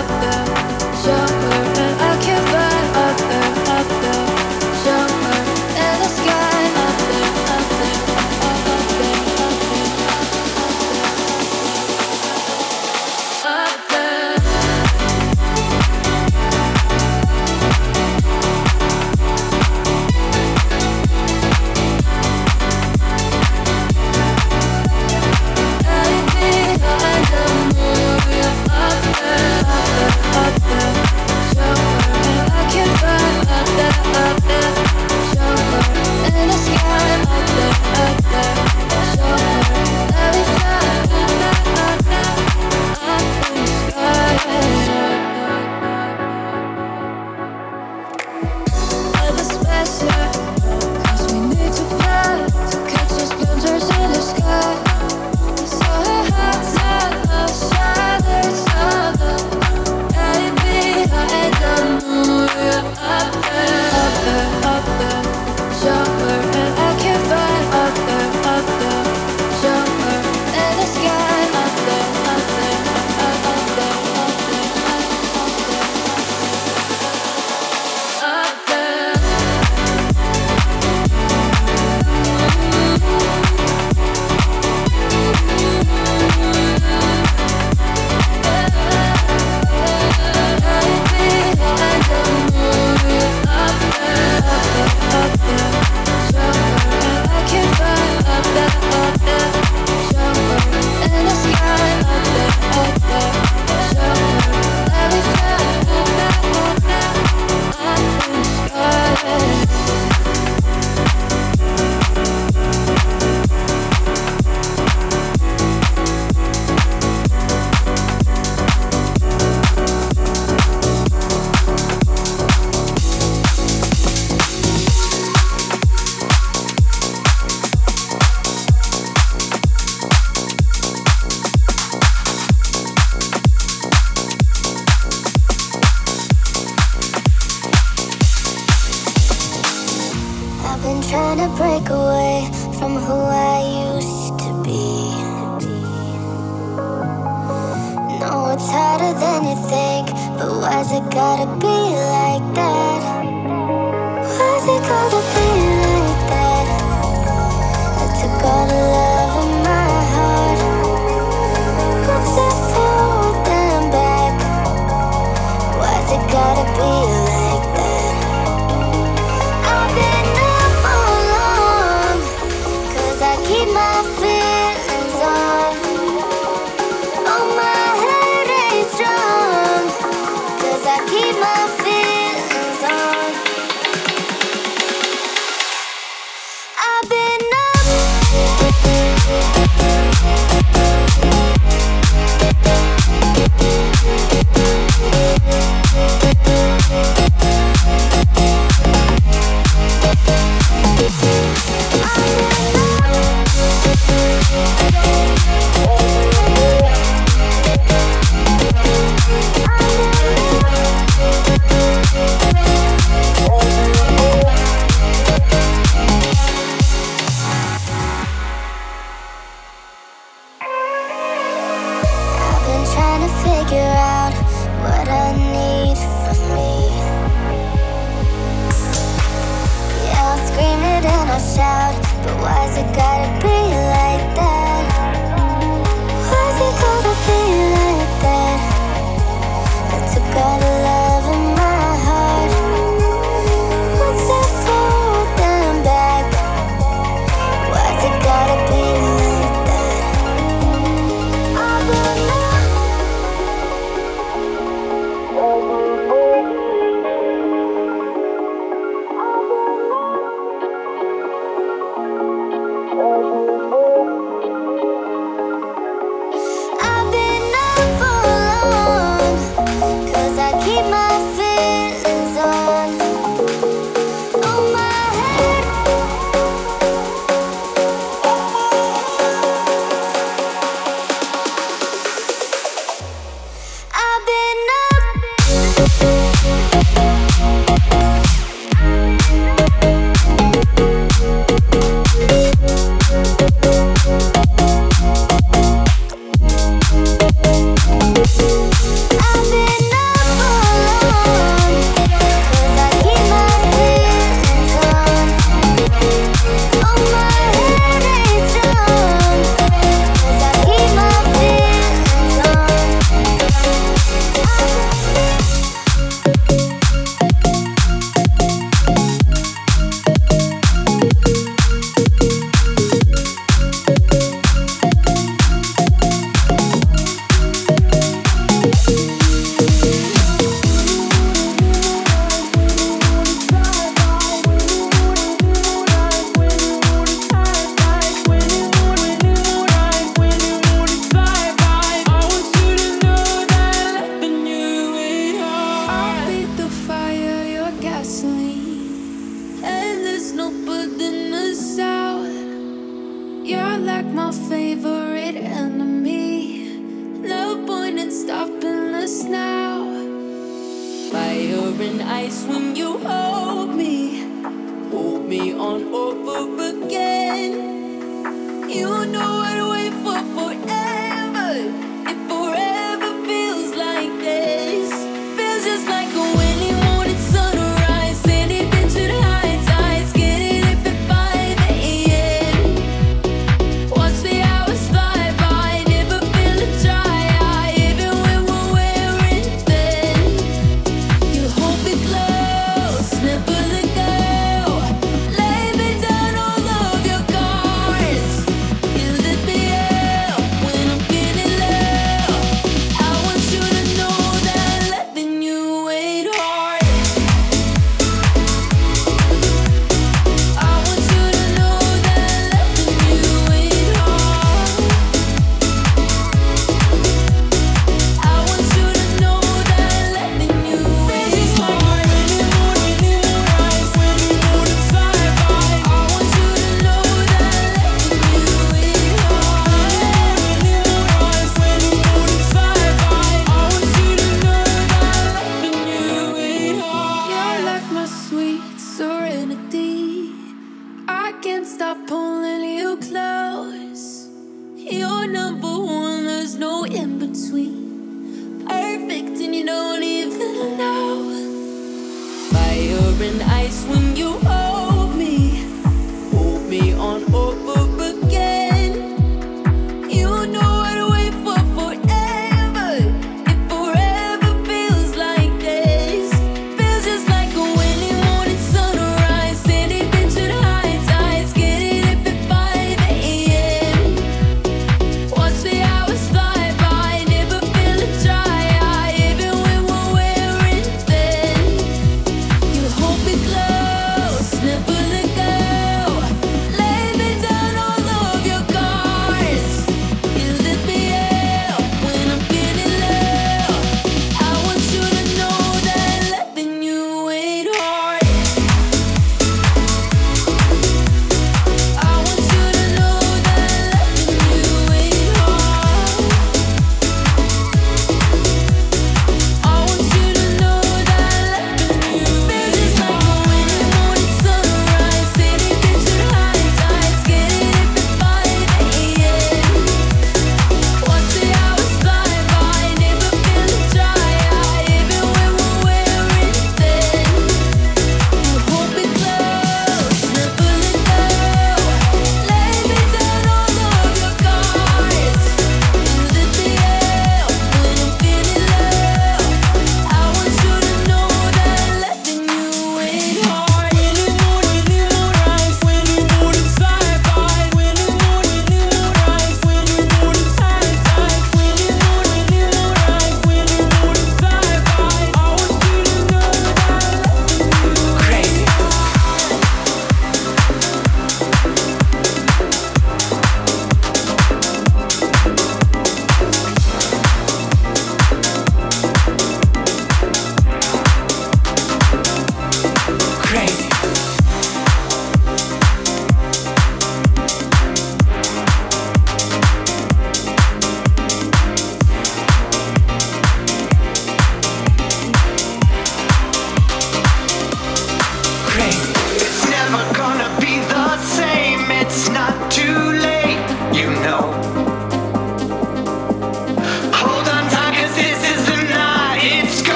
Keep my feelings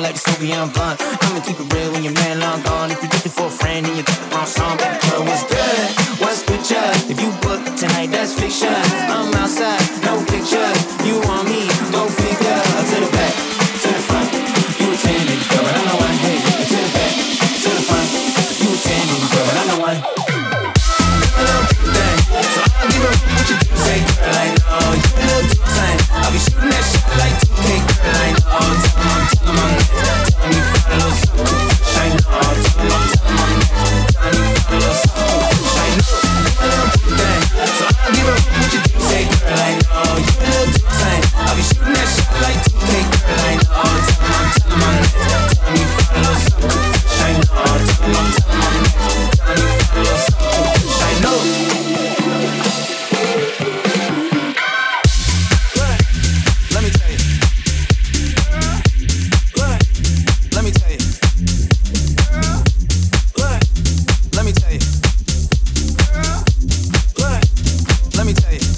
like Soviet Blunt. I'ma keep it real me tell you.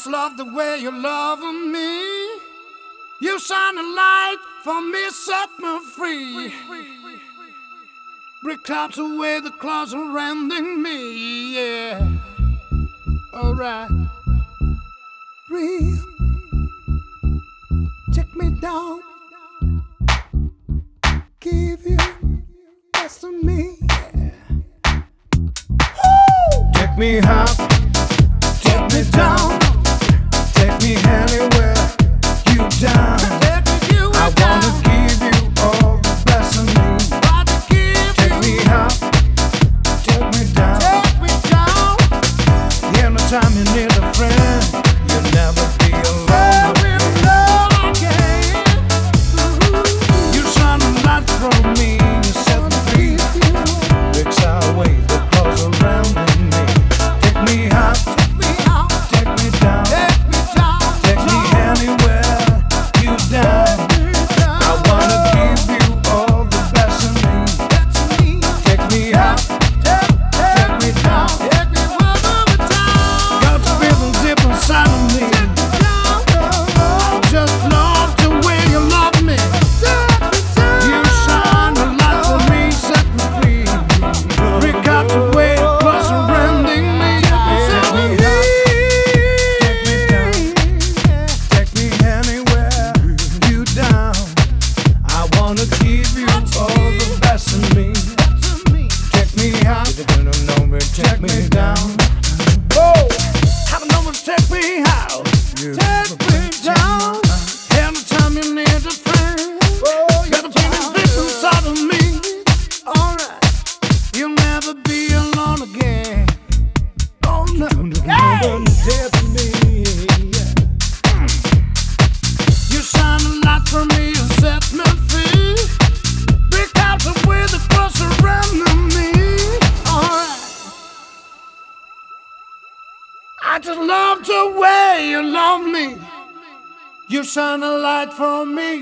Tops love the way you love me. You shine a light for me, set my free. Break out the way the claws surrounding me, yeah. Alright. Breathe. Take me down. Give you best of me, Take me up, Take me down. Take me anywhere you down.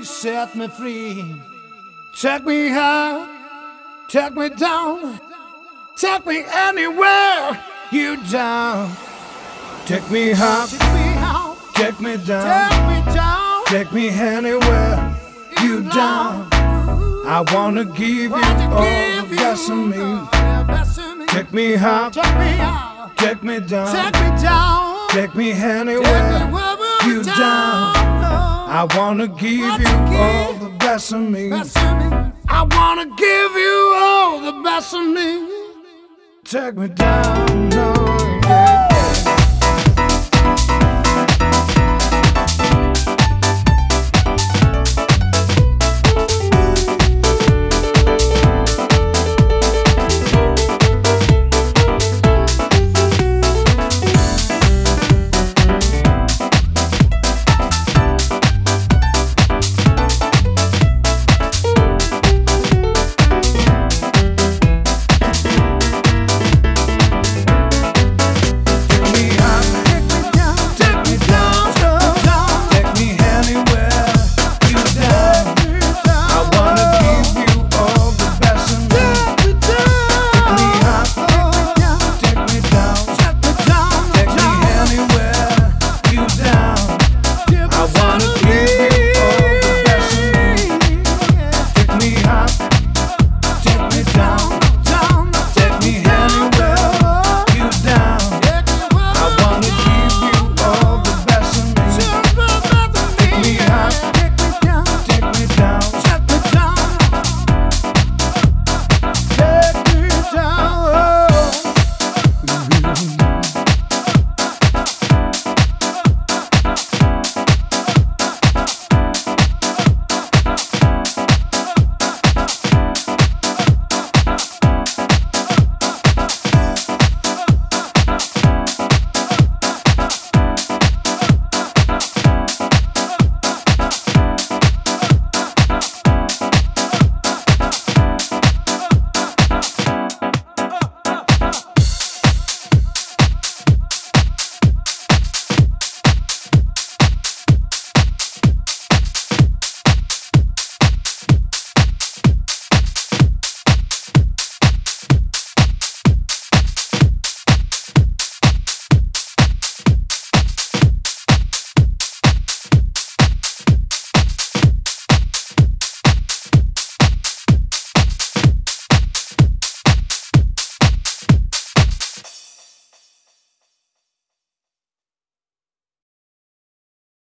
Set me free. Take me high, take me down, take me anywhere you down. Take me high, take me down, take me down, take me anywhere you down. I wanna give you all the best of me. Take me high, take me down, take me down, take me anywhere you down. I wanna give you all the best of me. I wanna give you all the best of me. Take me down, no.